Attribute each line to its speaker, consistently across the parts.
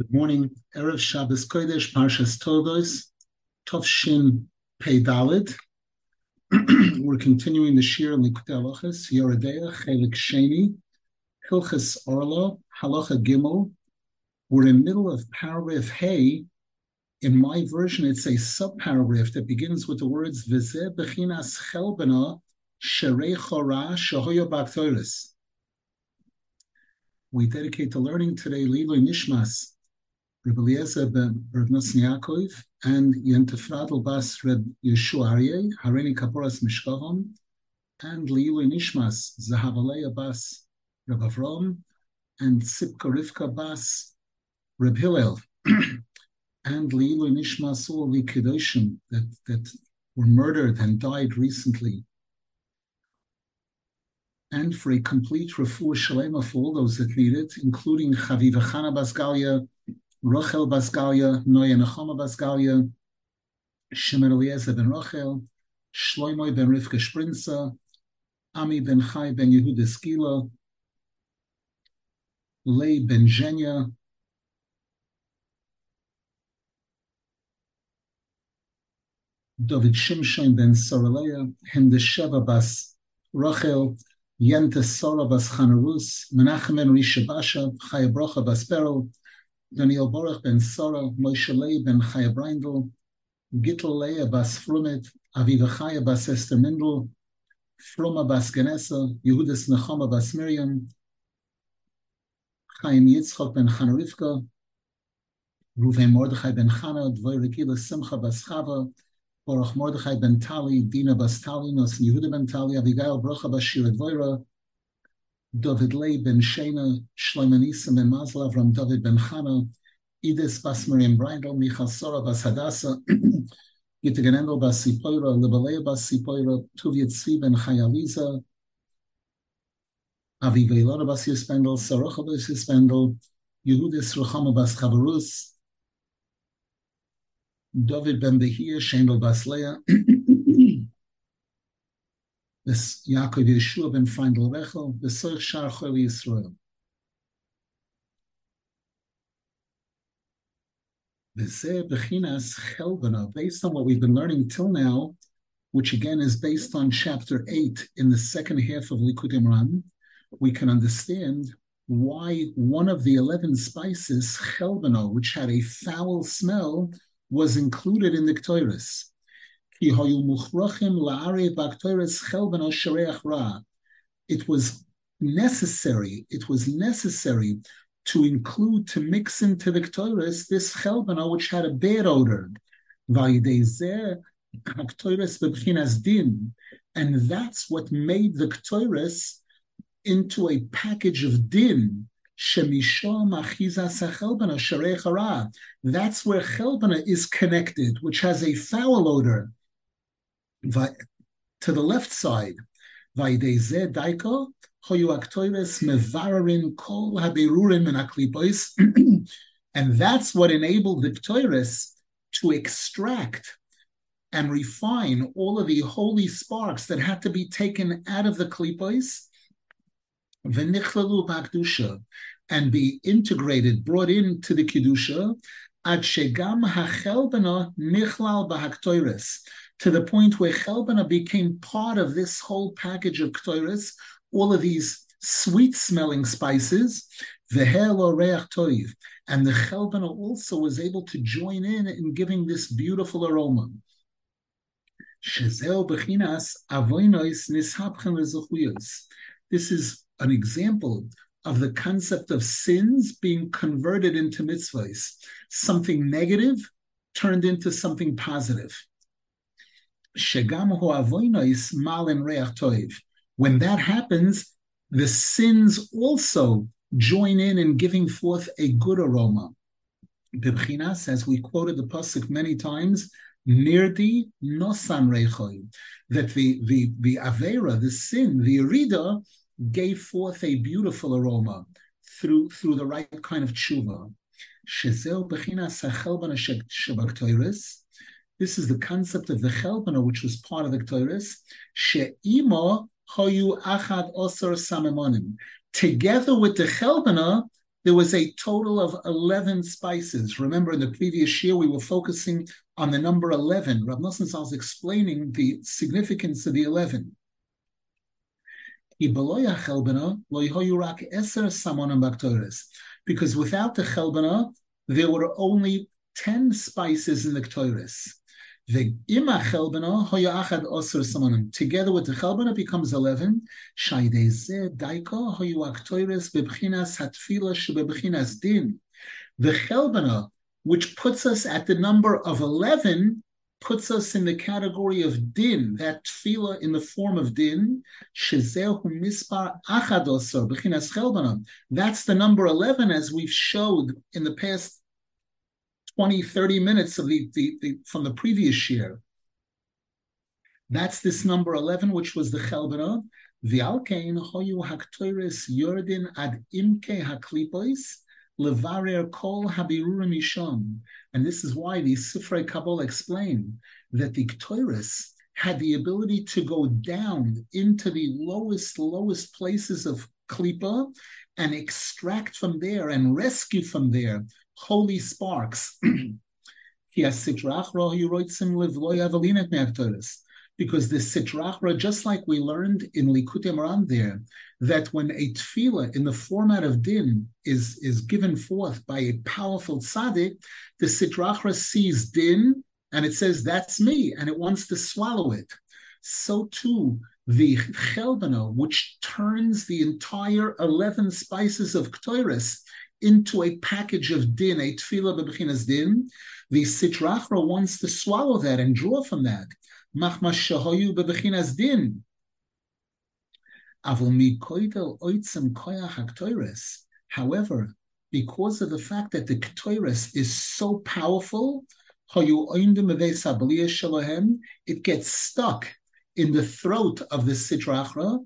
Speaker 1: Good morning. Erev Shabbos Kodesh, Parshas Toldos, Tov Shin Pei Dalid. We're continuing the Shir Likutei Halachas, Yoreh Deah, Chelik Sheni, Hilchas Orlo, Halacha Gimel. We're in the middle of paragraph Hey. In my version, it's a subparagraph that begins with the words Vizeh Bechinas Chelbena Sherei Chora Shahoya Baktoris. We dedicate the learning today Lilo Nishmas Reb Eliezer ben Reb Nosson Yaakov, and Yentefradel Bas Reb Yeshua Aryeh, Hareni Kaporas Mishkahom, and Leilu Nishmas Zahavaleya Bas Reb Avrom, and Sipka Rivka Bas Reb Hillel, and Leilu Nishmas all the Kedoshim that, that were murdered and died recently. And for a complete refuah shalema for all those that need it, including Chaviva Chana Basgalia, Rochel Basgalia, Noya Nechama Basgalia, Shimon Eliezer ben Rochel, Shloimoy ben Rivka Sprinza, Ami ben Chai ben Yehuda Skila, Lei ben Zhenya, David Shimshon ben Soraleya, Hindesheva bas Rochel, Yente Sora bas Chanarus, Menachem ben Rishabasha, Chaya Brocha bas Perel, Daniel Borach ben Sora, Moshe Lei ben Chaya Breindel, Gittel Leah bas Frumit, Aviva Chaya bas Esther Mindel, Fruma bas Genesa, Yehudis Nechama bas Miriam, Chaim Yitzchok ben Chanarivka, Ruven Mordechai ben Chana, Dvoy Rekila Simcha bas Chava, Baruch Mordechai ben Tali, Dina bas Tali, Nos Yehuda ben Tali, Abigail Brocha bas Shira Dvoira, David Lei ben Shena, Shlomo Nisim ben Mazla, Avram David ben Chana, Idis bas Miriam Breindel, Michal Sora bas Hadassah, Gitaganendel bas Sipoira, Libalea bas Sipoira, Tuvia Tzvi ben Chayaliza, Ilona bas Yispendel, Sarocha bas Yispendel, Yehudis Ruchama bas Chavarus, David ben Behir, Shendel bas Leah, Yaakov Yeshua ben Freindel Rechel, Shar Yisrael. Based on what we've been learning till now, which again is based on chapter 8 in the second half of Likutei Moharan, we can understand why one of the 11 spices, chelbano, which had a foul smell, was included in the Ktoiris. It was necessary, it was necessary to include, to mix into the Ktoiris this chelbana, which had a bad odor. And that's what made the Ktoiris into a package of din. That's where chelbana is connected, which has a foul odor. To the left side, daiko mevararin kol haberurim and that's what enabled the Ktoiris to extract and refine all of the holy sparks that had to be taken out of the klipos. And be integrated, brought into the kedusha, ad shegam hachelbana nichlal bahaktoiris, to the point where chelbana became part of this whole package of ktoiris, all of these sweet-smelling spices, v'helo reach toiv, and the chelbana also was able to join in in giving this beautiful aroma. This is an example of the concept of sins being converted into mitzvahs, something negative turned into something positive. When that happens, the sins also join in in giving forth a good aroma. Bibchinas, as we quoted the pasuk many times, nirdi nosan rechoy, that the the the avera, the sin, the erida, gave forth a beautiful aroma through through the right kind of tshuva. This is the concept of the chelbana, which was part of the Ktoiris. She'ima hoyu achad osar samemonim. Together with the chelbana, there was a total of 11 spices. Remember, in the previous year, we were focusing on the number 11. Rav Nosson was explaining the significance of the 11. Because without the chelbana, there were only 10 spices in the Ktoris. The ima chelbana hoya achad osir samanim. Together with the chelbana becomes eleven. Shaydeze daika hoyu aktoires bebchinas hatfila shebebchinas din. The chelbana, which puts us at the number of eleven, puts us in the category of din, that tefillah in the form of din, shezehu mispar achad osir bebchinas chelbana. That's the number eleven, as we've showed in the past 20, 30 minutes of the, the, the from the previous year. That's this number 11, which was the Chelbana. The Alkain hoyu haktoiris yordin ad imke haklipois levarer kol habirurim isham. And this is why the Sifrei Kabbalah explain that the Ktoiris had the ability to go down into the lowest, lowest places of Klippa and extract from there and rescue from there holy sparks. Because the sitrachra, just like we learned in Likutei Moharan there, that when a tefillah in the format of din is, is given forth by a powerful tzaddik, the sitrachra sees din and it says, that's me, and it wants to swallow it. So too, the chelbana, which turns the entire 11 spices of Ktoiris into a package of din, a tefillah bebechinas din, the sitrachra wants to swallow that and draw from that. Machmas shahoyu bebechinas din. However, because of the fact that the Ketores is so powerful, it gets stuck in the throat of the Sitrachra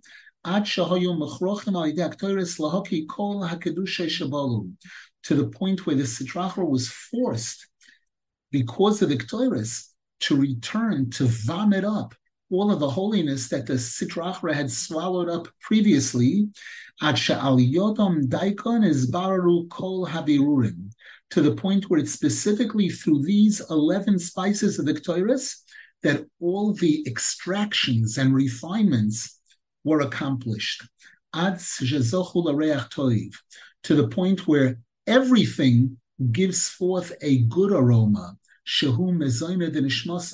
Speaker 1: to the point where the Sitrachra was forced because of the Ktoiris to return to vomit up all of the holiness that the Sitrachra had swallowed up previously, to the point where it's specifically through these 11 spices of the Ktoiris that all the extractions and refinements were accomplished. To the point where everything gives forth a good aroma,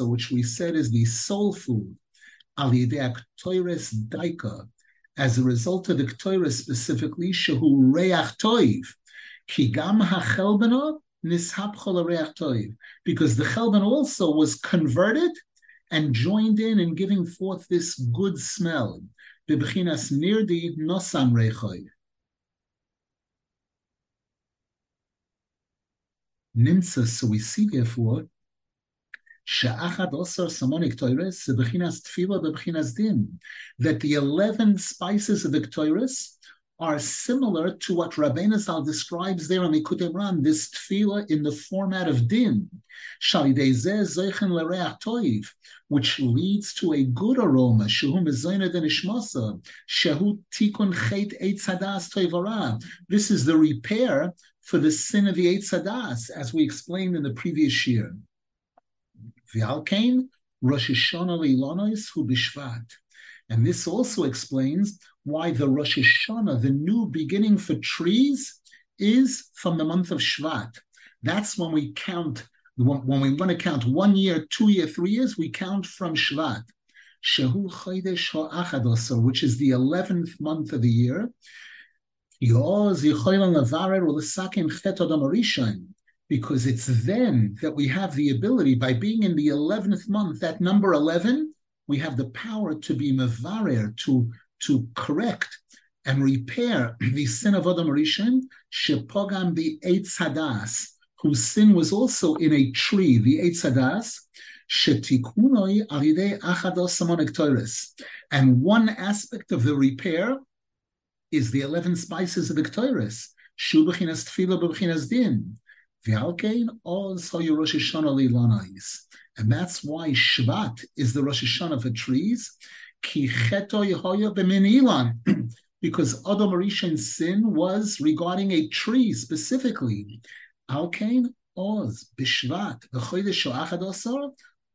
Speaker 1: which we said is the soul food, daika, as a result of the ktoiris specifically, shehu reach toiv, ki gam hachelbena nishap because the chelben also was converted and joined in in giving forth this good smell. Bibchinas nirdi nosan rechoy. Nimsa, so we see therefore, Sha'achad osar samonik toires, bechinas tefillah bechinas din, that the 11 spices of the ktoiris are similar to what Rabbeinu Zal describes there in the Moharan, this tefillah in the format of din, which leads to a good aroma, This is the repair for the sin of the Eitzadas, as we explained in the previous year. Rosh Hashanah hu b'shvat. And this also explains why the Rosh Hashanah, the new beginning for trees, is from the month of Shvat. That's when we count, when we want to count one year, two year, three years, we count from Shvat. Shehu Chodesh Ha'achadosar, which is the 11th month of the year. Because it's then that we have the ability, by being in the 11th month, that number 11, we have the power to be mevarer, to to correct and repair the sin of Adam Rishon, shepogam the Eitz Hadas, whose sin was also in a tree, the Eitz Hadas, shetikunoi aridei achados samonik toiris. And one aspect of the repair is the 11 spices of the Ktoiris, shu b'chinas tefillah b'chinas din. And that's why Shvat is the Rosh Hashanah for trees, because because Adam Rishon's sin was regarding a tree specifically. Alkain Oz Bishvat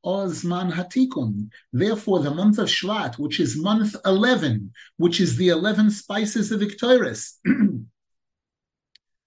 Speaker 1: Ozman Hatikun. Therefore, the month of Shvat, which is month 11, which is the 11 spices of Ktoiris,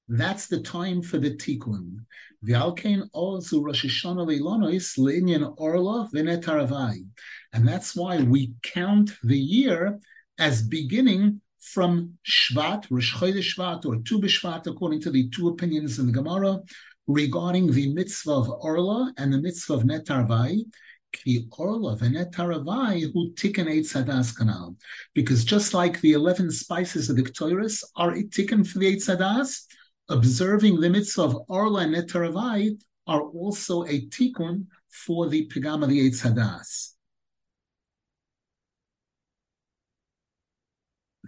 Speaker 1: that's the time for the Tikkun. V'alkein Ozu Rosh Hashanah Leilonois Le'inyan Orla V'netaravai. And that's why we count the year as beginning from Shvat, Rosh Chodesh Shvat, or Tu B'Shvat, according to the two opinions in the Gemara, regarding the mitzvah of Orla and the mitzvah of Netarvai, Ki Orla v'Netaravai who tikkun Eitz Hadas kanal. Because just like the 11 spices of the Ktoiris are tikkun for the Eitz Hadas, observing the mitzvah of Orla and Netaravai are also a tikkun for the pigam of the Eitz Hadas.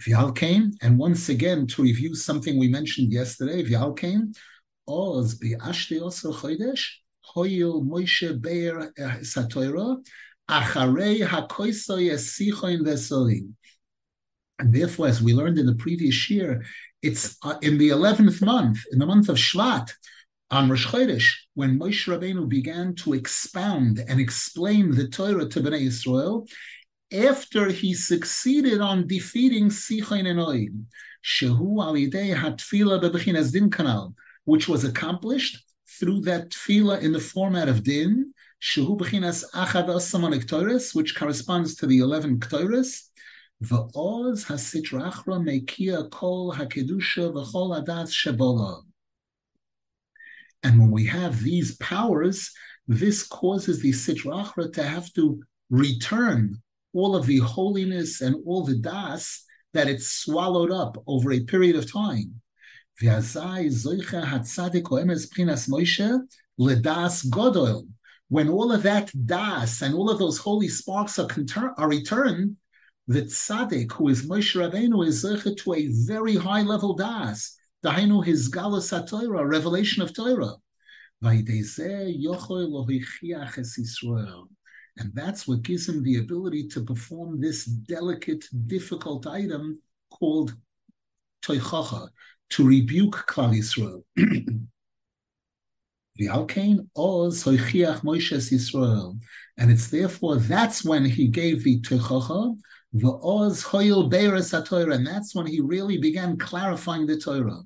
Speaker 1: V'alkein, and once again to review something we mentioned yesterday, V'alkein, Oz bi'ashti osel chodesh, hoyil Moshe beir satoira, acharei hakoiso yesichoin vesolim. And therefore, as we learned in the previous year, it's uh, in the 11th month, in the month of Shvat, on Rosh Chodesh, when Moshe Rabbeinu began to expound and explain the Torah to Bnei Israel, after he succeeded on defeating Sichain and Oid, Shehu alidei hatfila bebechinas din kanal, which was accomplished through that tefillah in the format of din, shehu bechinas achad asaman which corresponds to the 11 ktoris, va'oz hasitrachra mekia kol hakedusha v'chol adas shebola. And when we have these powers, this causes the sitrachra to have to return all of the holiness and all the das that it swallowed up over a period of time. When all of that das and all of those holy sparks are, are returned, the tzaddik, who is Moshe Rabbeinu, is zeicha to a very high level das. Dahainu his galus Torah, revelation of Torah. And that's what gives him the ability to perform this delicate, difficult item called toichacha, to rebuke Klal Yisrael. and it's therefore that's when he gave the techacha, the oz hoyel beiras and that's when he really began clarifying the Torah.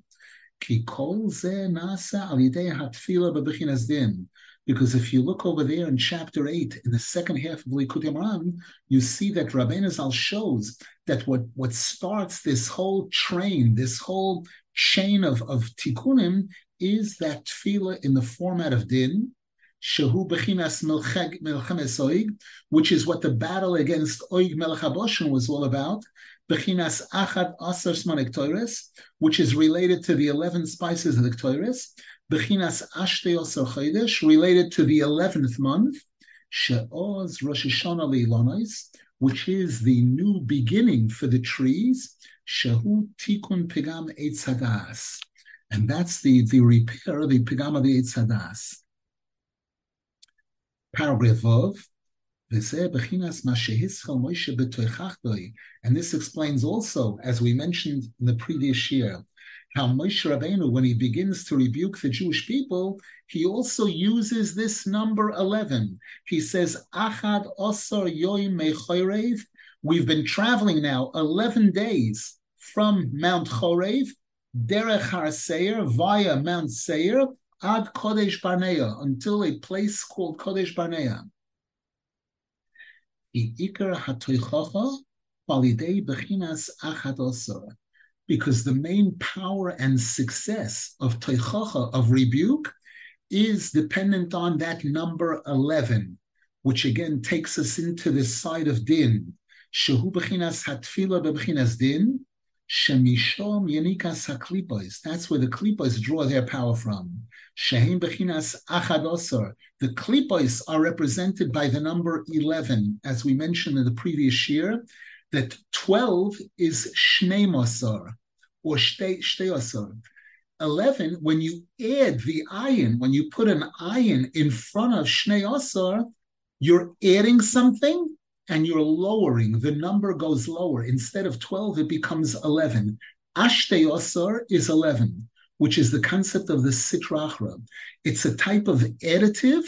Speaker 1: Because if you look over there in chapter 8, in the second half of Likutei Moharan, you see that Rabbeinu Zal shows that what, what starts this whole train, this whole chain of, of tikkunim is that tefillah in the format of din, shehu bechinas melchemes oig, which is what the battle against oig melech was all about, bechinas achad asar toires, which is related to the 11 spices of the toires, bechinas ashte chodesh, related to the 11th month, she'oz Rosh Hashanah which is the new beginning for the trees, Shehu Tikun Pigam Eitzadas. And that's the, the repair, the Pigam of the Eitzadas. Paragraph Vov. And this explains also, as we mentioned in the previous year, how Moshe Rabbeinu, when he begins to rebuke the Jewish people, he also uses this number 11. He says, Achad Osar Yoim Mechorev. We've been traveling now 11 days from Mount Chorev, Derech Har Seir, via Mount Seir, ad Kodesh Barnea, until a place called Kodesh Barnea. Ikar hatoichacha balidei bechinas achad osor. Because the main power and success of toichacha, of rebuke, is dependent on that number 11, which again takes us into the side of din. Shehu bechinas hatfila bechinas din, Shemishom Yanikas HaKlipos. That's where the Klipos draw their power from. Shehim Bechinas Achadosar. The Klipos are represented by the number 11, as we mentioned in the previous year, that 12 is Shneimosar, or Shteosar. 11, when you add the ayin, when you put an ayin in front of Shnei Osar, you're adding something and you're lowering, the number goes lower. Instead of 12, it becomes 11. Ashte Osar is 11, which is the concept of the Sitrachra. It's a type of additive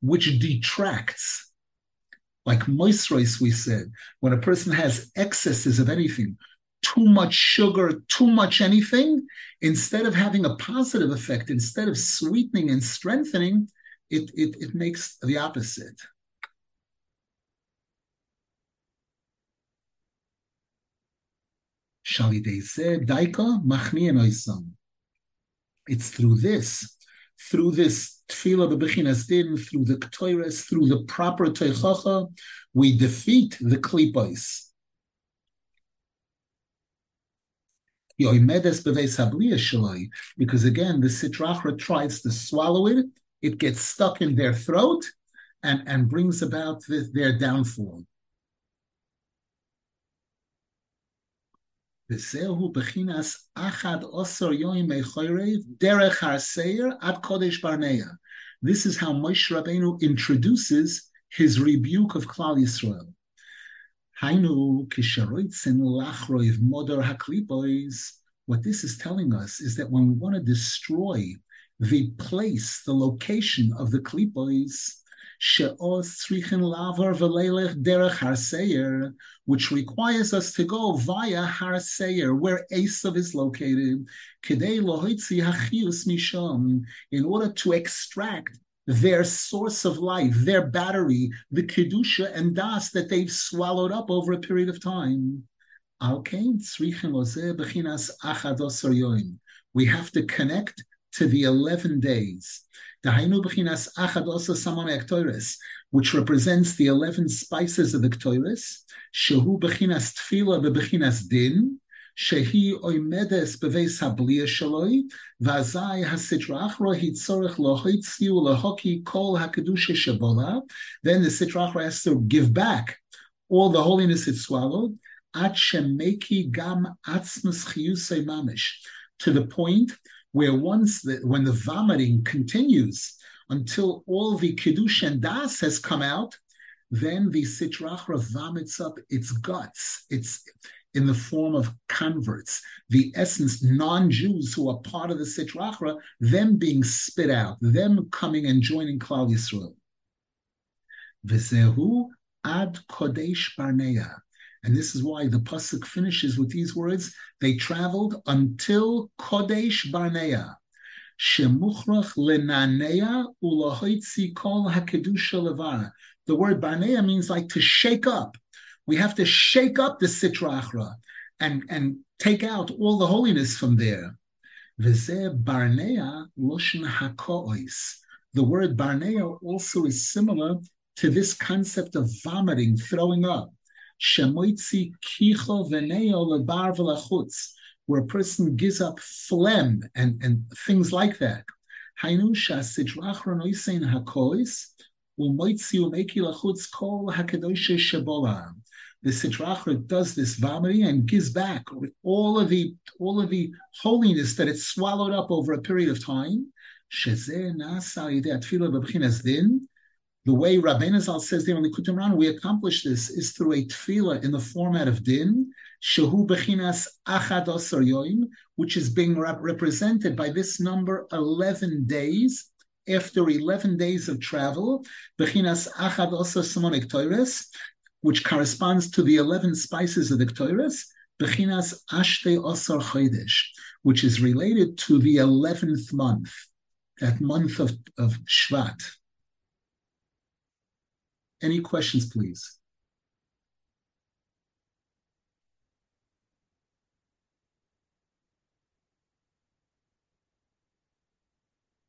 Speaker 1: which detracts. Like moisturize, we said, when a person has excesses of anything, too much sugar, too much anything, instead of having a positive effect, instead of sweetening and strengthening, it, it, it makes the opposite. It's through this, through this tefillah bebechinas din, through the ktoires, through the proper teichacha, we defeat the klipos. Because again, the sitrachra tries to swallow it, it gets stuck in their throat and, and brings about the, their downfall. וזהו בחינס אחד עשר יום מחורב דרך הרסייר עד קודש ברנע. This is how Moshe Rabbeinu introduces his rebuke of Klal Yisrael. Hainu kisharoitzen lachroiv modor haklipois. What this is telling us is that when we want to destroy the place, the location of the klipois, which requires us to go via Har Seir, where Esav is located, in order to extract their source of life, their battery, the kedusha and das that they've swallowed up over a period of time. Okay, we have to connect to the 11 days. Which represents the 11 spices of the Ktoiris, Shehu Bechinas Tfila Bebechinas Din, Shehi Oimedes Beveis Habliya Shaloi, Vazai Hasitrachra Hitzorech Lohoitziu Lohoki Kol Hakedusha Shabola. Then the Sitrachra has to give back all the holiness it swallowed, At Shemeki Gam Atzmas Chiyusei Mamish, to the point where once the, when the vomiting continues until all the kiddush and das has come out, then the sitrachra vomits up its guts. It's in the form of converts, the essence, non-Jews who are part of the sitrachra, them being spit out, them coming and joining Klal Yisrael. V'zehu ad kodesh barnea. And this is why the pasuk finishes with these words: They traveled until Kodesh Barnea, shemuchrach lenanea ulahoitzi kol hakedusha levara. The word Barnea means like to shake up. We have to shake up the Sitra Achra and and take out all the holiness from there. The word Barnea also is similar to this concept of vomiting, throwing up where a person gives up phlegm and, and things like that. Hainu The Sitrachra does this vomiting and gives back all of the all of the holiness that it swallowed up over a period of time. The way Rabbeinu Zal says there in the Kutumran, we accomplish this is through a tefillah in the format of din, shehu bechinas achad yoim, which is being rep- represented by this number 11 days. After 11 days of travel, bechinas achad osar simonik toires, which corresponds to the 11 spices of the ktoires, bechinas ashte osar chodesh, which is related to the 11th month, that month of, of Shvat. Any questions, please?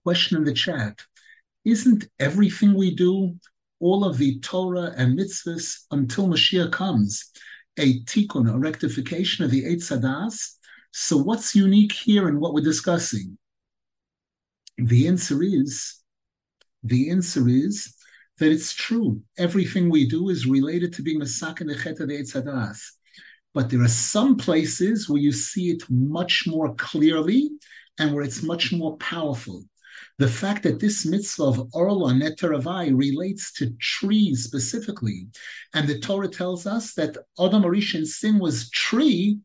Speaker 1: Question in the chat. Isn't everything we do, all of the Torah and mitzvahs until Mashiach comes, a tikkun, a rectification of the Eitz Hadas? So what's unique here in what we're discussing? The answer is, the answer is that it's true. Everything we do is related to being Masak and Echeta But there are some places where you see it much more clearly and where it's much more powerful. The fact that this mitzvah of Orla Netaravai relates to trees specifically, and the Torah tells us that Adam Arishan's sin was tree,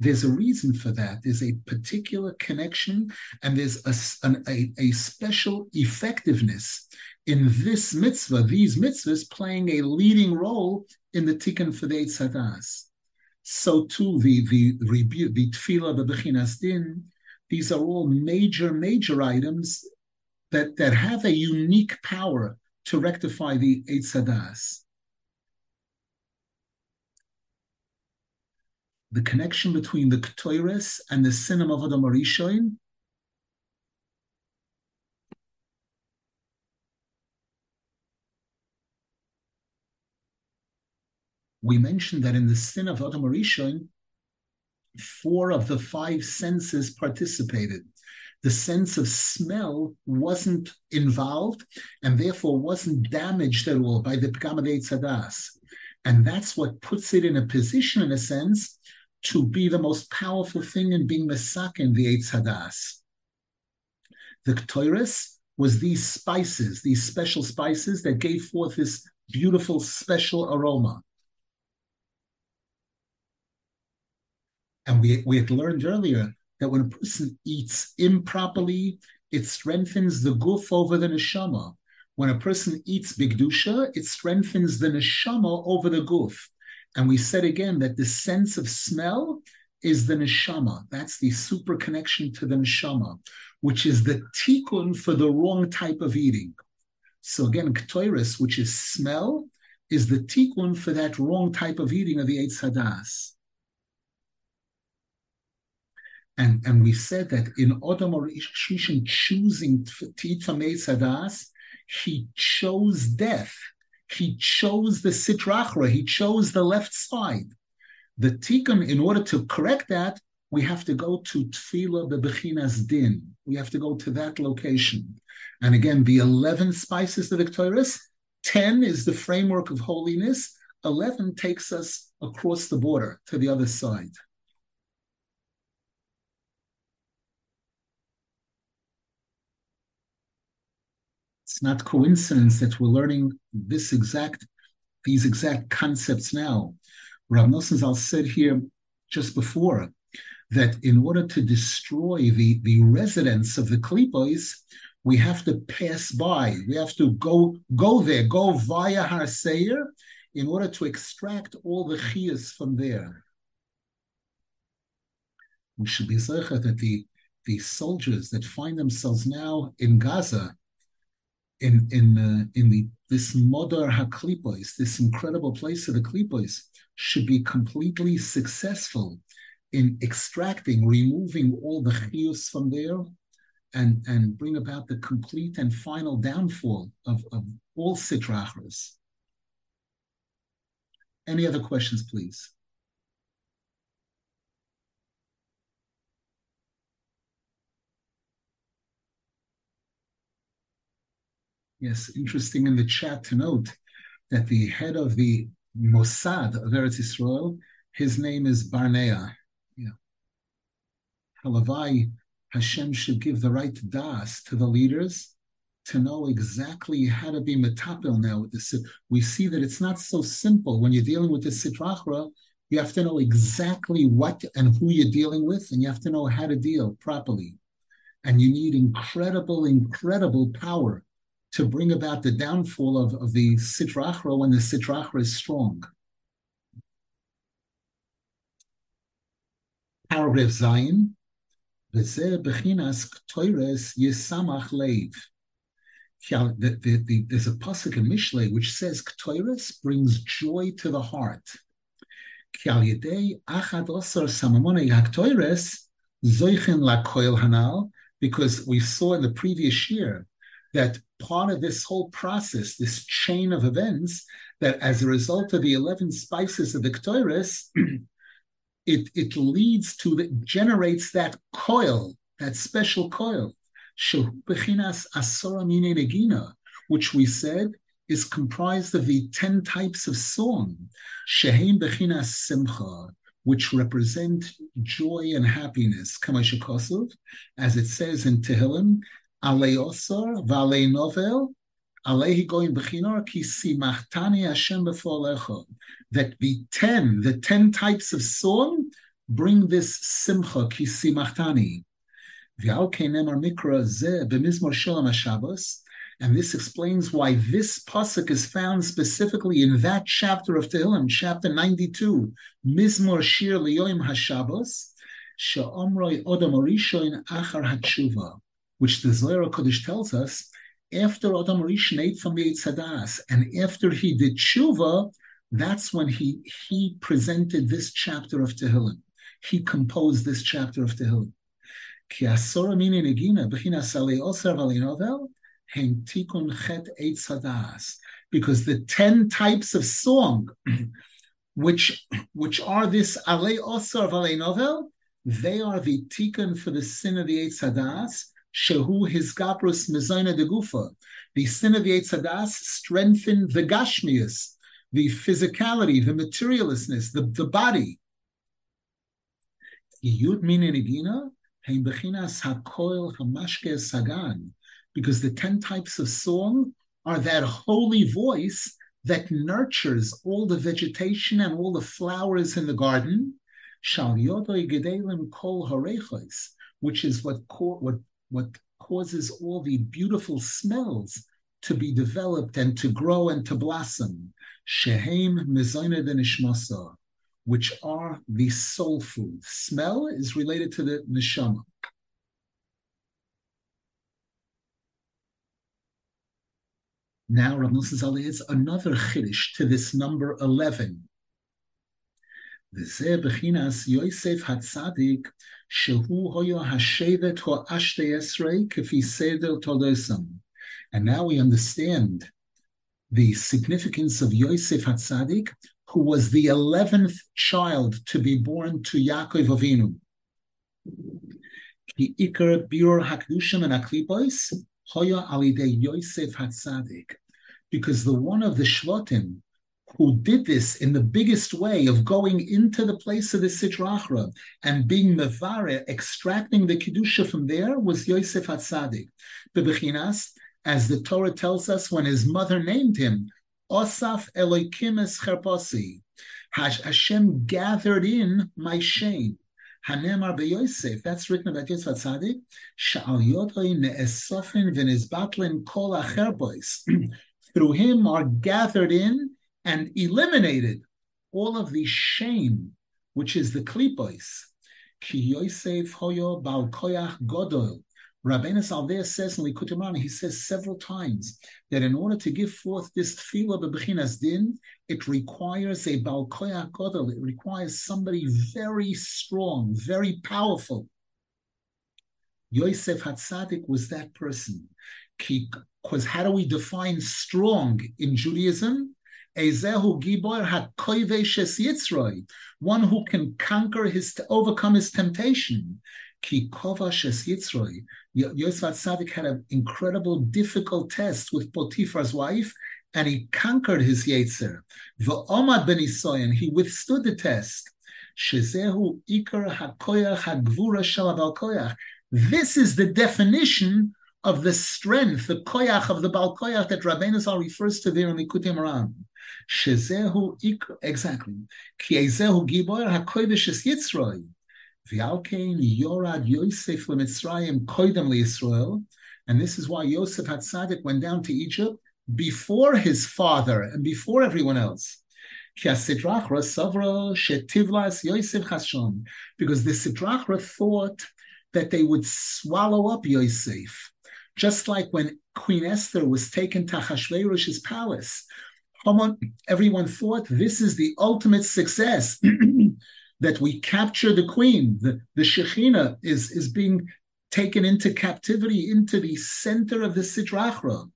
Speaker 1: there's a reason for that. There's a particular connection, and there's a, an, a, a special effectiveness in this mitzvah, these mitzvahs playing a leading role in the tikkun for the Eitzadas. So too the the rebuke, the tefillah, the bechinas din, these are all major, major items that, that have a unique power to rectify the Eitzadas. The connection between the Ktoiris and the Sinim of Adam Arishoin we mentioned that in the sin of Adam Arishoin, four of the five senses participated the sense of smell wasn't involved and therefore wasn't damaged at all by the Pgamadei Tzadas. And that's what puts it in a position, in a sense, to be the most powerful thing in being Mesak in the Eitz Hadas. The Ktoiris was these spices, these special spices that gave forth this beautiful, special aroma. And we, we had learned earlier that when a person eats improperly, it strengthens the guf over the neshama. When a person eats bigdusha, it strengthens the neshama over the guf. And we said again that the sense of smell is the neshama. That's the super connection to the neshama, which is the tikkun for the wrong type of eating. So again, ktoiris, which is smell, is the tikkun for that wrong type of eating of the Eitz Hadas. And, and we said that in Odom Rishon choosing Titfamei Sadas, he chose death. He chose the Sitrachra. He chose the left side. The Tikkun, in order to correct that, we have to go to Tfila the Bechinas Din. We have to go to that location. And again, the 11 spices of Ktoiris, 10 is the framework of holiness, 11 takes us across the border to the other side. It's not coincidence that we're learning this exact, these exact concepts now. Rav Nosson Zal said here just before that in order to destroy the, the residents of the Klipos, we have to pass by. We have to go go there, go via Har Seir in order to extract all the chiyas from there. We should be that the, the soldiers that find themselves now in Gaza in in in the this modern Haklipos, this incredible place of the Klipos, should be completely successful in extracting, removing all the chiyus from there, and and bring about the complete and final downfall of, of all sitrachras. Any other questions, please? Yes, interesting in the chat to note that the head of the Mossad of Eretz Yisrael, his name is Barnea. Yeah. Halavai, Hashem should give the right das to the leaders to know exactly how to be metapil now with this. We see that it's not so simple when you're dealing with the sitrachra. You have to know exactly what and who you're dealing with, and you have to know how to deal properly. And you need incredible, incredible power to bring about the downfall of, of the Sitrachra when the Sitrachra is strong. Paragraph Zion. There's a pasuk in Mishle which says Ktoires brings joy to the heart. Because we saw in the previous year that part of this whole process, this chain of events, that as a result of the 11 spices of the Ktoiris, it, it leads to, the, generates that coil, that special coil, which we said is comprised of the 10 types of song, Shehem Bechinas Simcha, which represent joy and happiness, as it says in Tehillim, alei osor, v'alei novel, alehi goin bechinor ki simachtani Hashem b'folecho. That the ten, the ten types of song bring this simcha ki simachtani. V'al kenemar mikra ze b'mizmor shalom HaShabbos, and this explains why this pasuk is found specifically in that chapter of Tehillim, chapter 92, Mizmor Shir Liyoim HaShabbos, She'omroi Odom Orishoin Achar HaTshuva, which the Zohar Kodesh tells us, after Adam Rishon ate from the Eitzadas, and after he did Tshuva, that's when he, he presented this chapter of Tehillim. He composed this chapter of Tehillim. Ki asora mini negina b'chinas alei osar v'alei tikun chet because the ten types of song, which which are this alei osar v'alei novel, they are the tikkun for the sin of the Eitz Hadas, shehu his gaprus mezayna de gufa. The sin of Hadas strengthened the gashmius, the physicality, the materialistness, the, the body. Because the 10 types of song are that holy voice that nurtures all the vegetation and all the flowers in the garden, which is what, what, what causes all the beautiful smells to be developed and to grow and to blossom, shehem mezonah denishmasa, which are the soul food. Smell is related to the neshama. Now Rav Nosson adds another chiddush to this number 11. וזה בחיnas Yosef Hatzadik שהוא hoyo השבט או אשתי עשרה כפי סדר תולדוסם. And now we understand the significance of Yosef Hatzadik, who was the 11th child to be born to Yaakov Avinu. Ki ikar biur hakdushim and aklipos, Hoya Alide Yosef Hatzadik, because the one of the Shvatim who did this in the biggest way of going into the place of the Sidrachra and being Mevare, extracting the Kedusha from there, was Yosef Hatzadik. Bebechinas, as the Torah tells us when his mother named him, Osaf Elokim es Cherposi, Hashem gathered in my shame. Hanemar beYosef, that's written about Yosef Tzadik, Sha'al Yodoi ne'esofin v'nizbatlin kol acherbois. Through him are gathered in and eliminated all of the shame, which is the klipois. Ki Yosef hoyo bal koyach godol. Rabbeinu Salveh says in Likutei he says several times that in order to give forth this tefillah bebechinas din, it requires a balkoya kodel. It requires somebody very strong, very powerful. Yosef Hatzadik was that person. Because how do we define strong in Judaism? Ezehu Gibor HaKoive one who can conquer his, overcome his temptation. Ki kova shes Yitzroi. Yosef Tzadik had an incredible, difficult test with Potiphar's wife, and he conquered his Yetzer. V'omad ben Isoyan, he withstood the test. Shezehu ikar hakoyach hagvura shel koyach. This is the definition of the strength, the koyach of the Bal Koyach that Rabbeinu Zal refers to there in the Kutim Ram. Shezehu exactly. Ki ezehu gibor hakoyvish es Yitzroi. V'alkein yorad Yosef leMitzrayim koidem Israel, and this is why Yosef Hatzadik went down to Egypt before his father and before everyone else. Because the Sidrachra thought that they would swallow up Yosef, just like when Queen Esther was taken to Hashverosh's palace. Everyone thought this is the ultimate success. that we capture the queen, the, the Shekhinah is, is being taken into captivity into the center of the Sidrachra.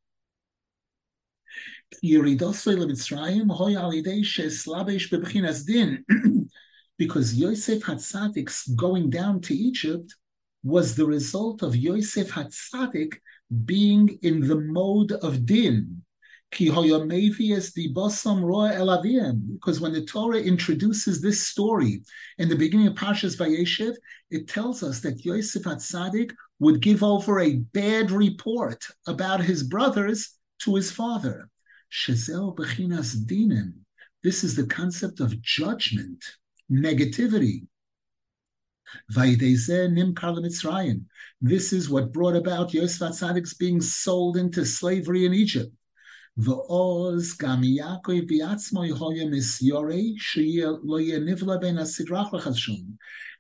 Speaker 1: because Yosef Hatzadik's going down to Egypt was the result of Yosef Hatzadik being in the mode of din. Because when the Torah introduces this story in the beginning of Parshas Vayeshev, it tells us that Yosef Hatzadik would give over a bad report about his brothers to his father. This is the concept of judgment, negativity. This is what brought about Yosef Tzadik's being sold into slavery in Egypt.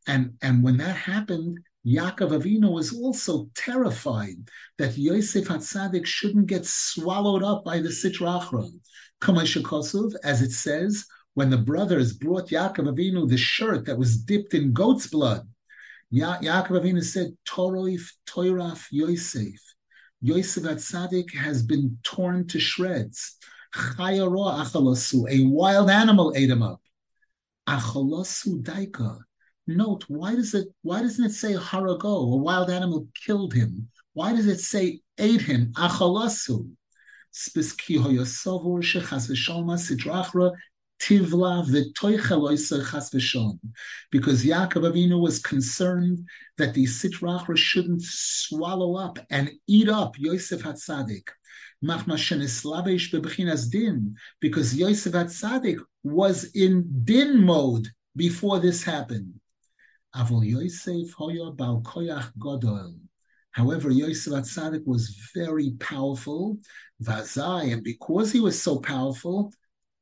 Speaker 1: And, and when that happened, Yaakov Avinu was also terrified that Yosef Hatzadik shouldn't get swallowed up by the Sitra Achra. Kamashakosov, as it says, when the brothers brought Yaakov Avinu the shirt that was dipped in goat's blood, ya- Yaakov Avinu said, Toroif, Toiraf, Yosef. Yosef Atzadik has been torn to shreds. achalasu, a wild animal ate him up. Achalasu daika. Note, why does it why doesn't it say harago, a wild animal killed him? Why does it say ate him? Achalasu. Tivla v'toicheloisa because Yaakov Avinu was concerned that the Sitra Achra shouldn't swallow up and eat up Yosef Hatzadik. because Yosef Hatzadik was in din mode before this happened. However, Yosef Hatzadik was very powerful, vazai, and because he was so powerful,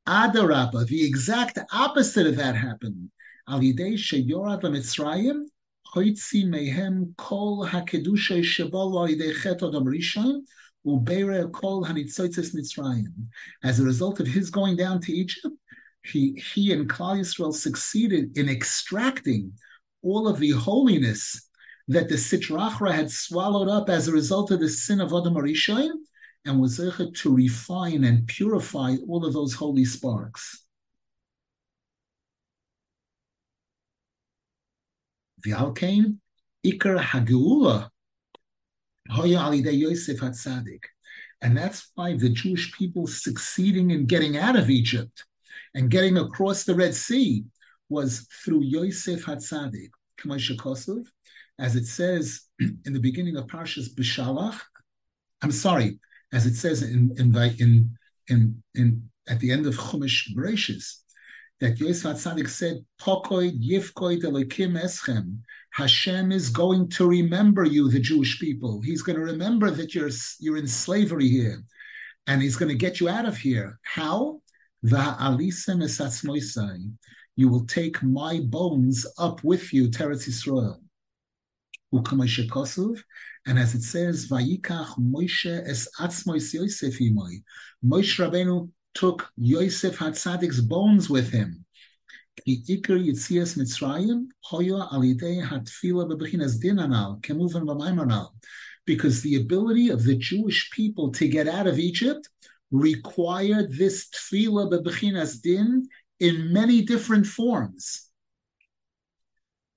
Speaker 1: Adarabba, the exact opposite of that happened. Al Yidei Sheyorad LeMitzrayim, Hoitzi Mehem Kol HaKedusha Shebol Yidei Chet Odom Rishon, Ubeire Kol Hanitzoitzes Mitzrayim. As a result of his going down to Egypt, he, he and Klal Yisrael succeeded in extracting all of the holiness that the Sitra Achra had swallowed up as a result of the sin of Adam Rishon, and was able to refine and purify all of those holy sparks. V'alkein ikar hageula hoya alidei Yosef Hatzadik. And that's why the Jewish people succeeding in getting out of Egypt and getting across the Red Sea was through Yosef Hatzadik. As it says in the beginning of Parshas Beshalach, I'm sorry, as it says in in in in, in at the end of Chumash Bereshis, that Yosef Tzadik said, "Pokoi yifkoi delekim eschem." Hashem is going to remember you, the Jewish people. He's going to remember that you're you're in slavery here, and he's going to get you out of here. How? You will take my bones up with you, Teretz Yisrael. And as it says, Vayikach Moshe es atzmois Yosef imoi. Moshe Rabbeinu took Yosef Hatzadik's bones with him. Because the ability of the Jewish people to get out of Egypt required this tefillah bebechinas din in many different forms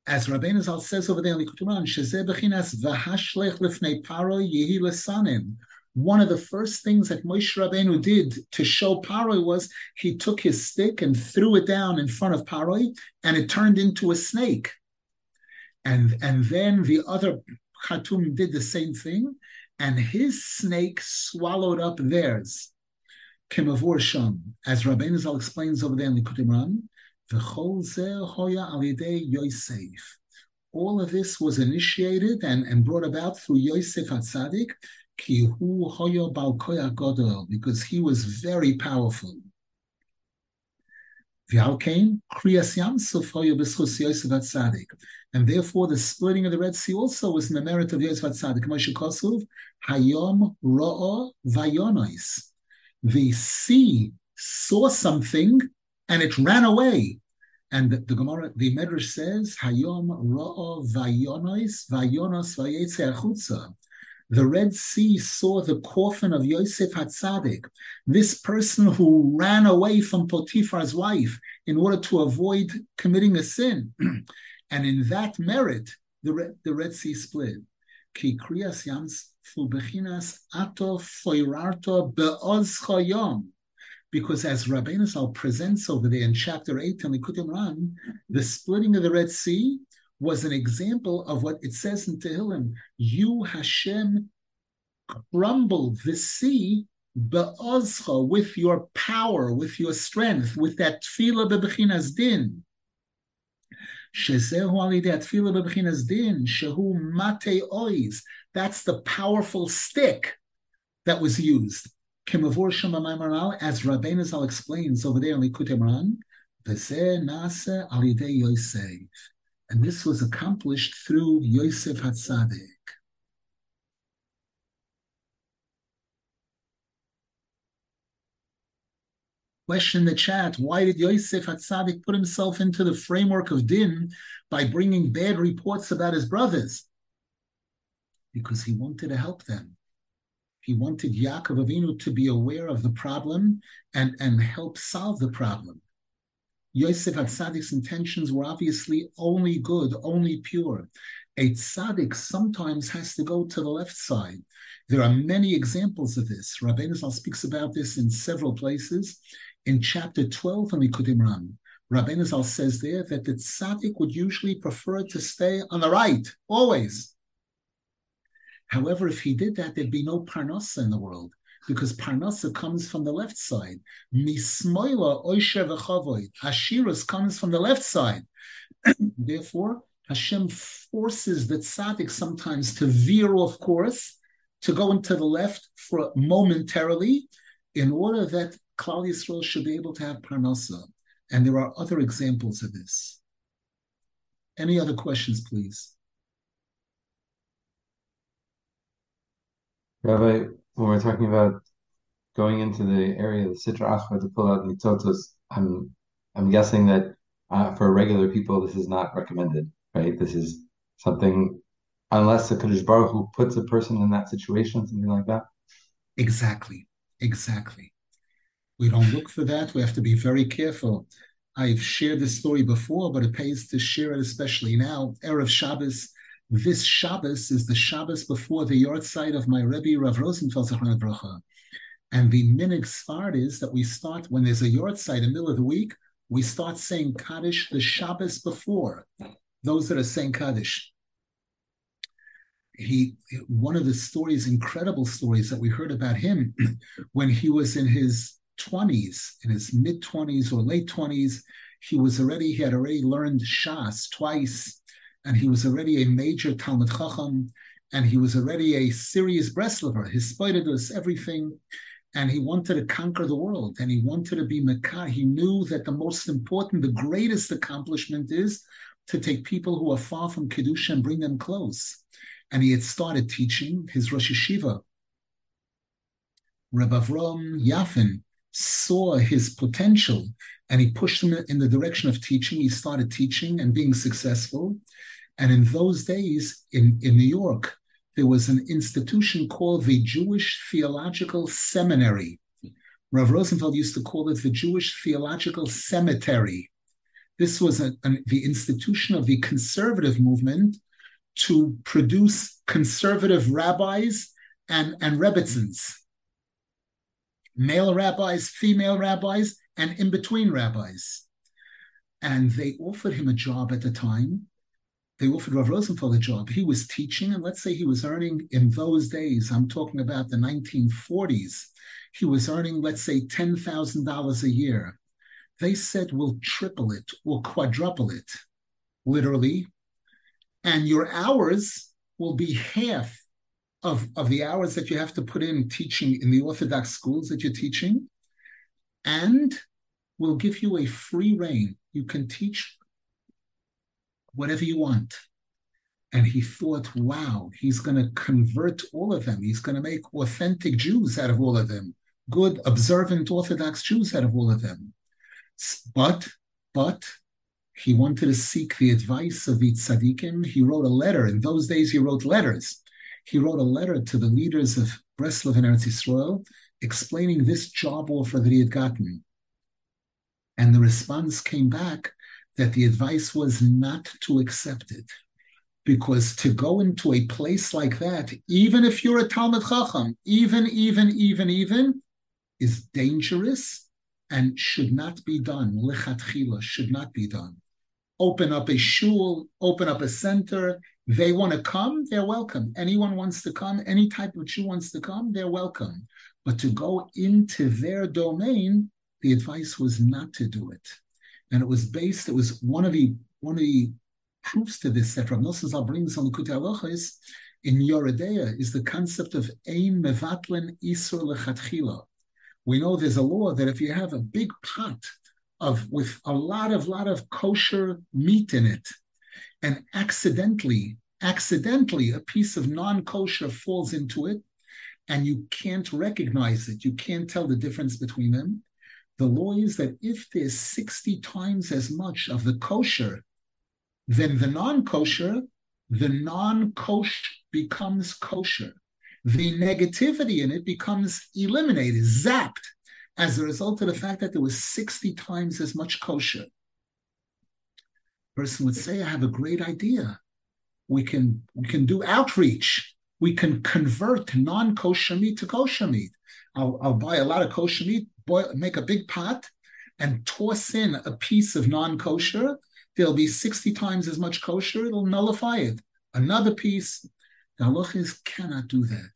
Speaker 1: as Rabbeinu Zal says over there in Likutei Moharan, Shezeh Bechinas Vahashlech Lifnei Paro Yehi Lesanim. One of the first things that Moshe Rabbeinu did to show Paroi was he took his stick and threw it down in front of Paroi, and it turned into a snake. And, and then the other Khatum did the same thing, and his snake swallowed up theirs. Kemavur Sham, as Rabbeinu Zal explains over there in Likutei Moharan, all of this was initiated and, and brought about through Yosef Atzadik, because he was very powerful. And therefore, the splitting of the Red Sea also was in the merit of Yosef Atzadik. Hayom Ro'o Vayonois. The sea saw something and it ran away. And the, the Gemara, the Medrash says, Hayom Ro'o Vayonos Vayonos Vayetze The Red Sea saw the coffin of Yosef Hatzadik, this person who ran away from Potiphar's wife in order to avoid committing a sin. and in that merit, the Red, the Red Sea split. Ki kriyas yams bechinas ato foirarto be'oz choyom because as Rabbeinu Zal presents over there in chapter 8 in Likutei Moharan, the splitting of the Red Sea was an example of what it says in Tehillim. You, Hashem, crumbled the sea be'ozcha, with your power, with your strength, with that tefillah bebechinas din. Shezehu alidei tefillah bebechinas din, shehu mate oiz. That's the powerful stick that was used. Kemavur Shema as Rabbeinu Zal explains over there in Likutei Yosef. And this was accomplished through Yosef Hatzadik. Question in the chat, why did Yosef Hatzadik put himself into the framework of din by bringing bad reports about his brothers? Because he wanted to help them. He wanted Yaakov Avinu to be aware of the problem and, and help solve the problem. Yosef Hatzadik's intentions were obviously only good, only pure. A tzaddik sometimes has to go to the left side. There are many examples of this. Rabbeinu Zal speaks about this in several places. In chapter 12 of Likutei Moharan, Rabbeinu Zal says there that the tzaddik would usually prefer to stay on the right, always. However, if he did that, there'd be no parnasa in the world because parnasa comes from the left side. Mismoila oisher v'chavoid. Ashiras comes from the left side. Therefore, Hashem forces the tzaddik sometimes to veer off course, to go into the left for momentarily, in order that Klal Yisrael should be able to have parnasa. And there are other examples of this. Any other questions, please?
Speaker 2: Rabbi, when we're talking about going into the area of the Sitra Achra to pull out Nitzotos, I'm I'm guessing that uh, for regular people this is not recommended, right? This is something unless the Kadosh Baruch Hu puts a person in that situation, something like that.
Speaker 1: Exactly, exactly. We don't look for that. We have to be very careful. I've shared this story before, but it pays to share it especially now. Erev Shabbos, this Shabbos is the Shabbos before the yahrzeit of my Rebbe Rav Rosenfeld Bracha. And the minig svart is that we start when there's a yahrzeit in the middle of the week, we start saying Kaddish the Shabbos before. Those that are saying Kaddish. He one of the stories, incredible stories that we heard about him when he was in his 20s, in his mid 20s or late 20s, he was already, he had already learned Shas twice and he was already a major Talmud Chacham, and he was already a serious Breslover. His us everything, and he wanted to conquer the world, and he wanted to be Mekah. He knew that the most important, the greatest accomplishment is to take people who are far from Kedusha and bring them close. And he had started teaching his Rosh Hashiva. Reb Avram Yafin saw his potential and he pushed him in the direction of teaching. He started teaching and being successful. And in those days in, in New York, there was an institution called the Jewish Theological Seminary. Rav Rosenfeld used to call it the Jewish Theological Cemetery. This was a, an, the institution of the conservative movement to produce conservative rabbis and, and rebbitzins, male rabbis, female rabbis, and in between rabbis. And they offered him a job at the time they offered Rav Rosenfeld a job. He was teaching, and let's say he was earning in those days, I'm talking about the 1940s, he was earning, let's say, $10,000 a year. They said, we'll triple it or quadruple it, literally. And your hours will be half of, of the hours that you have to put in teaching in the Orthodox schools that you're teaching. And we'll give you a free reign. You can teach whatever you want. And he thought, wow, he's going to convert all of them. He's going to make authentic Jews out of all of them, good, observant Orthodox Jews out of all of them. But, but, he wanted to seek the advice of the tzaddikim. He wrote a letter. In those days, he wrote letters. He wrote a letter to the leaders of Breslov and Eretz Yisrael, explaining this job offer that he had gotten. And the response came back that the advice was not to accept it. Because to go into a place like that, even if you're a Talmud Chacham, even, even, even, even, is dangerous and should not be done. Lichatchila should not be done. open up a shul, open up a center. They want to come, they're welcome. Anyone wants to come, any type of Jew wants to come, they're welcome. But to go into their domain, the advice was not to do it. And it was based, it was one of the one of the proofs to this that Rav Nosson Zal brings on the Kutei is in Yoreh De'ah is the concept of ein mevatlen isur lechatchila. We know there's a law that if you have a big pot of with a lot of lot of kosher meat in it, and accidentally, accidentally a piece of non-kosher falls into it, and you can't recognize it, you can't tell the difference between them. The law is that if there's 60 times as much of the kosher than the non-kosher, the non-kosher becomes kosher. The negativity in it becomes eliminated, zapped, as a result of the fact that there was 60 times as much kosher. Person would say, I have a great idea. We can we can do outreach. We can convert non-kosher meat to kosher meat. I'll, I'll buy a lot of kosher meat, boil, make a big pot, and toss in a piece of non-kosher. There'll be 60 times as much kosher, it'll nullify it. Another piece, the halachas cannot do that.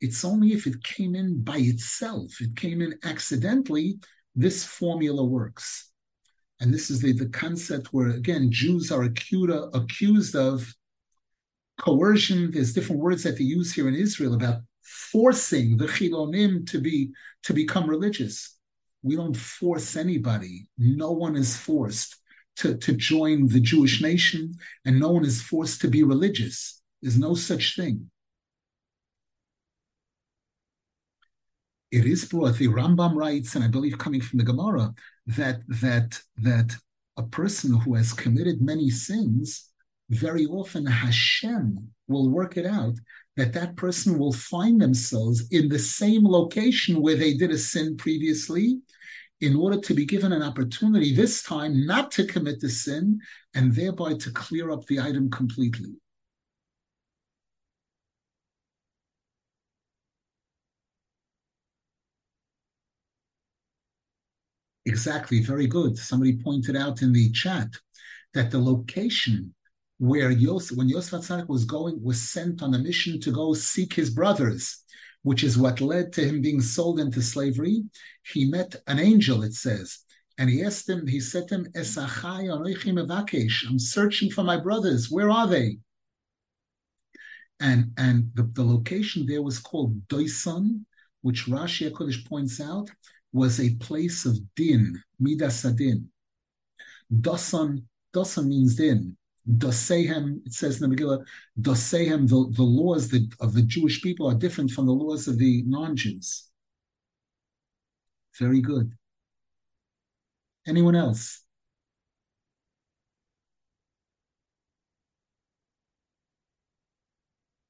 Speaker 1: It's only if it came in by itself, it came in accidentally, this formula works. And this is the, the concept where, again, Jews are accused, accused of coercion. There's different words that they use here in Israel about forcing the chilonim to be to become religious. We don't force anybody. No one is forced to, to join the Jewish nation, and no one is forced to be religious. There's no such thing. it is brought. The Rambam writes, and I believe coming from the Gemara, that that that a person who has committed many sins, very often Hashem will work it out that that person will find themselves in the same location where they did a sin previously, in order to be given an opportunity this time not to commit the sin and thereby to clear up the item completely. Exactly, very good. Somebody pointed out in the chat that the location where Yosef, when Yosef was going, was sent on a mission to go seek his brothers, which is what led to him being sold into slavery. He met an angel, it says, and he asked him, he said to him, I'm searching for my brothers. Where are they? And and the, the location there was called Doisan, which Rashi HaKodesh points out was a place of din, midas adin. Dosan, dosan means din. Dosehem, it says in the Megillah, Dosehem, the, the laws that, of the Jewish people are different from the laws of the non-Jews. Very good. Anyone else?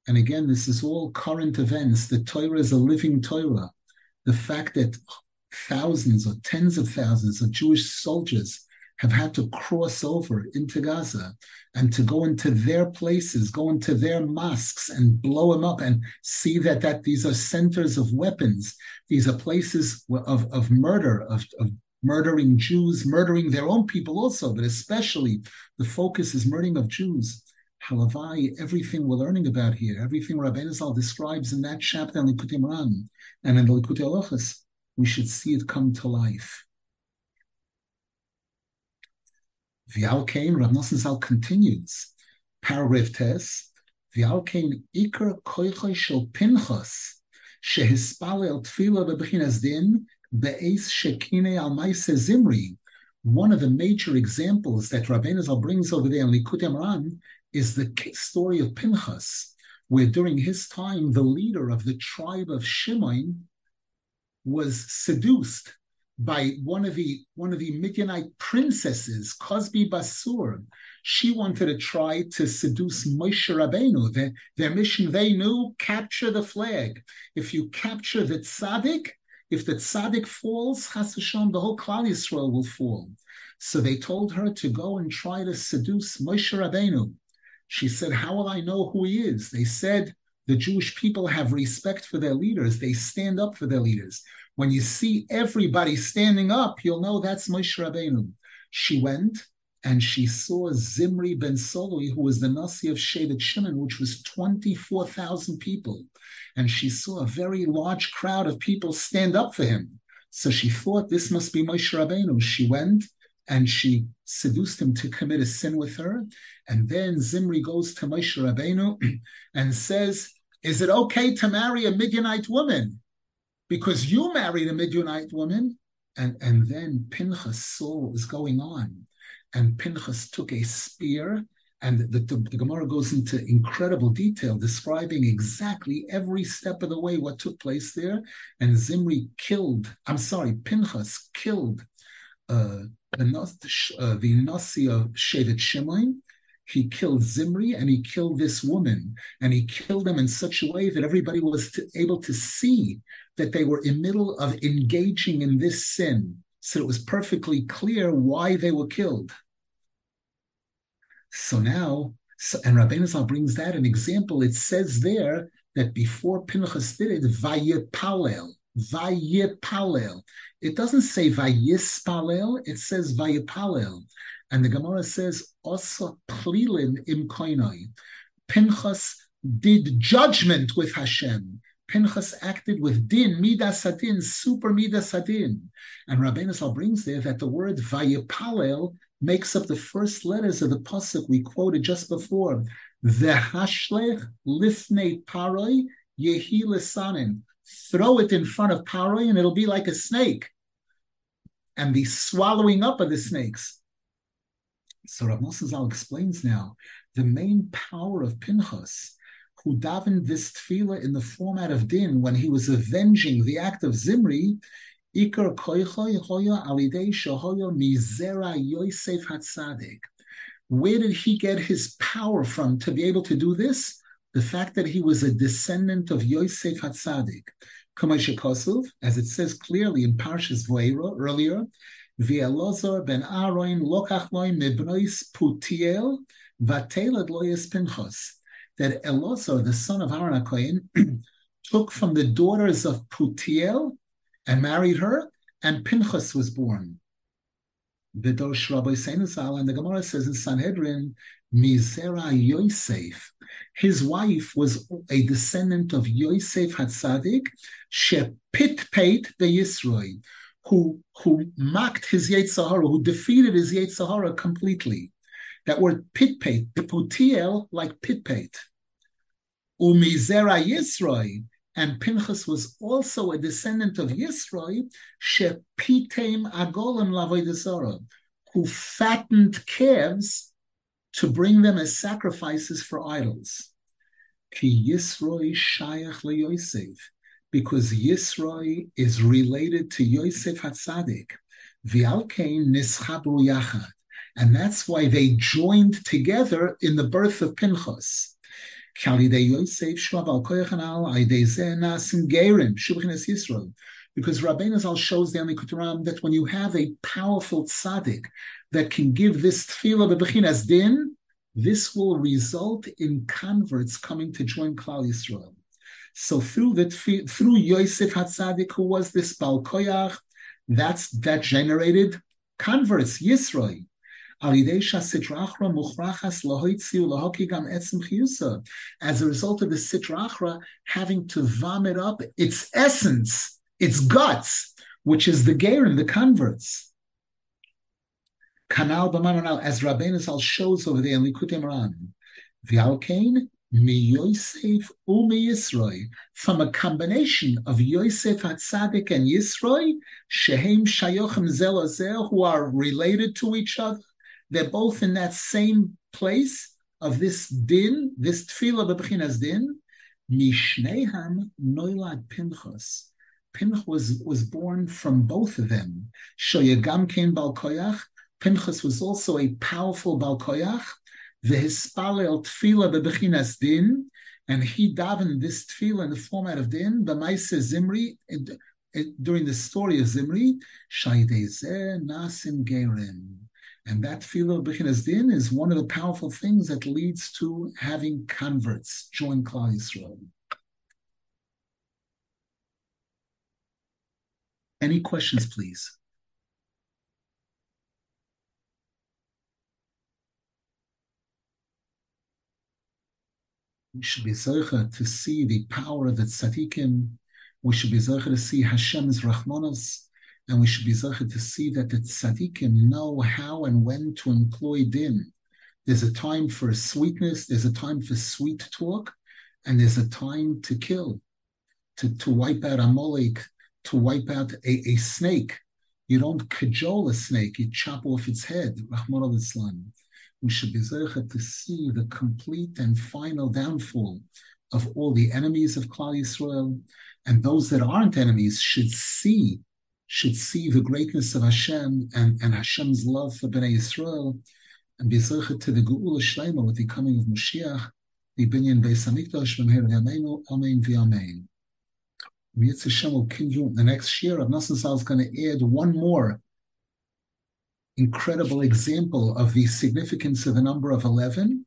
Speaker 1: And again, this is all current events. The Torah is a living Torah. The fact that thousands or tens of thousands of Jewish soldiers have had to cross over into Gaza and to go into their places, go into their mosques and blow them up and see that, that these are centers of weapons. These are places of, of murder, of, of murdering Jews, murdering their own people also, but especially the focus is murdering of Jews. Halavai, everything we're learning about here, everything Rabbi Zal describes in that chapter in Likutei Moharan and in the Likutei Halachos, we should see it come to life. V'alkein, Rav Nosson Zal continues, paragraph tes, V'alkein ikar koichoy shel Pinchas, shehispalel tefillah bebechinas din, be'ez shekine al maise zimri. One of the major examples that Rabbeinu Zal brings over there in Likutei Moharan is the story of Pinchas, where during his time, the leader of the tribe of Shimon was seduced by one of the one of the Midianite princesses, Cosby Basur. She wanted to try to seduce Moshe Rabbeinu. Their, their mission, they knew, capture the flag. If you capture the tzaddik, if the tzaddik falls, Chas the whole Klal Yisrael will fall. So they told her to go and try to seduce Moshe Rabbeinu. She said, "How will I know who he is?" They said, the Jewish people have respect for their leaders. They stand up for their leaders. When you see everybody standing up, you'll know that's Moshe Rabbeinu. She went and she saw Zimri ben Soloi, who was the Nasi of Shevet Shimon, which was 24,000 people. And she saw a very large crowd of people stand up for him. So she thought this must be Moshe Rabbeinu. She went and she seduced him to commit a sin with her. And then Zimri goes to Moshe Rabbeinu and says, Is it okay to marry a Midianite woman? Because you married a Midianite woman. And, and then Pinchas saw what was going on and Pinchas took a spear. And the, the, the, Gemara goes into incredible detail describing exactly every step of the way what took place there. And Zimri killed, I'm sorry, Pinchas killed uh, the, uh, the Nasi of Shevet Shimon. He killed Zimri and he killed this woman. And he killed them in such a way that everybody was to, able to see that they were in middle of engaging in this sin. So it was perfectly clear why they were killed. So now, so, and Rabbeinu Zal brings that an example. It says there that before Pinchas did it, Vayipalel, Vayipalel. It doesn't say Vayispalel, it says Vayipalel. And the Gemara says, also Plilin im koinoi. Pinchas did judgment with Hashem. Pinchas acted with din, midas adin, super midas adin. And Rabbeinu Zal brings there that the word vayipalel makes up the first letters of the pasuk we quoted just before. V'hashlech lifnei paroi yehi lesanin. Throw it in front of paroi and it'll be like a snake. And the swallowing up of the snakes. So Rav Zal explains now the main power of Pinchas, who davened this tefillah in the format of din when he was avenging the act of Zimri, Ikar koichoy alidei mizera Yosef Hatzadik. Where did he get his power from to be able to do this? The fact that he was a descendant of Yosef Hatzadik. Kamashikosov, as it says clearly in Parshas Voera earlier, V'elozor ben Aaron lokach loy mibnois putiel vatelad loyes pinchos. That Elozor, the son of Aaron HaKohen, took from the daughters of Putiel and married her, and Pinchas was born. Vidosh Rabbi Seinasal, and the Gemara says in Sanhedrin, Mizera Yosef. His wife was a descendant of Yosef Hatzadik, Shepitpeit the Yisroi, who, who mocked his Yetzahara, who defeated his Yetzahara completely. That word pitpeit, putiel, like pitpeit. Umizera Yisroi, and Pinchas was also a descendant of Yisroi, shepitem agolim lavoidesora, who fattened calves to bring them as sacrifices for idols. Ki Yisroi shayach leYosef, because Yisroi is related to Yosef Hatzadik. V'alkein nischabru yachad, and that's why they joined together in the birth of Pinchas. Because Rabbeinu Zal shows the Amikuturam that when you have a powerful tzaddik that can give this tefillah bebechinas din, this will result in converts coming to join Klal Yisrael. So through the through Yosef Hatzadik, who was this Balkoyach, that's that generated converts, Yisroi. As a result of the Sitra having to vomit up its essence, its guts, which is the Gerim, the converts. Kanal b'mananal, as Rabbeinu shows over there in Likutei Moharan, v'alkein mi Yosef umi Yisroi, from a combination of Yosef Hatzadik and Yisroi, shehem shayochem zel who are related to each other, they're both in that same place of this din, this tefillah b'bechinas din. Mishneham noilad Pinchas. Pinchas was, was born from both of them. Shoyagam came Balkoyach. Pinchas was also a powerful Balkoyach. The Hispalel tefillah b'bechinas din. And he davened this tefillah in the format of din, b'maise Zimri, during the story of Zimri, Shaydezeh nasim gerim. And that tefillah of Bechinas Din is one of the powerful things that leads to having converts join Klal Yisrael. Any questions, please? We should be zeicha to see the power of the tzaddikim. We should be zeicha to see Hashem's rahmanas and we should be zeicha to see that the tzaddikim know how and when to employ din. There's a time for sweetness, there's a time for sweet talk, and there's a time to kill, to, to wipe out Amalek, to wipe out a, a snake. You don't cajole a snake, you chop off its head, Rahman al-Islam we should be zeichet to see the complete and final downfall of all the enemies of Klal Yisrael, and those that aren't enemies should see should see the greatness of Hashem and, and Hashem's love for Bnei Yisrael, and be zeichet to the Geula Shlema with the coming of Mashiach, the binyan Beis Hamikdash v'meher v'yameinu, Amen v'yamein. Yitzhak Hashem will continue the next year. Rav Nosson Zal is going to add one more incredible example of the significance of the number of 11.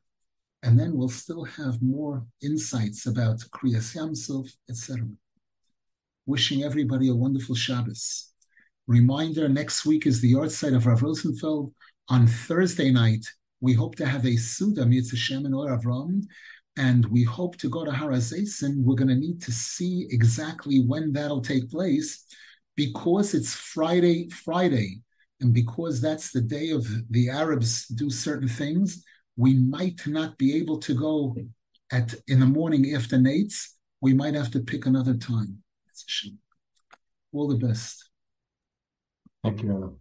Speaker 1: And then we'll still have more insights about Kriyas Yamsuf, etc. Wishing everybody a wonderful Shabbos. Reminder, next week is the yahrzeit of Rav Rosenfeld. On Thursday night, we hope to have a Suda Mitzvah and Or Avram, and we hope to go to Har HaZeisim. We're going to need to see exactly when that'll take place because it's Friday, Friday, and because that's the day of the Arabs do certain things, we might not be able to go at in the morning after Nates. We might have to pick another time. All the best.
Speaker 2: Thank you.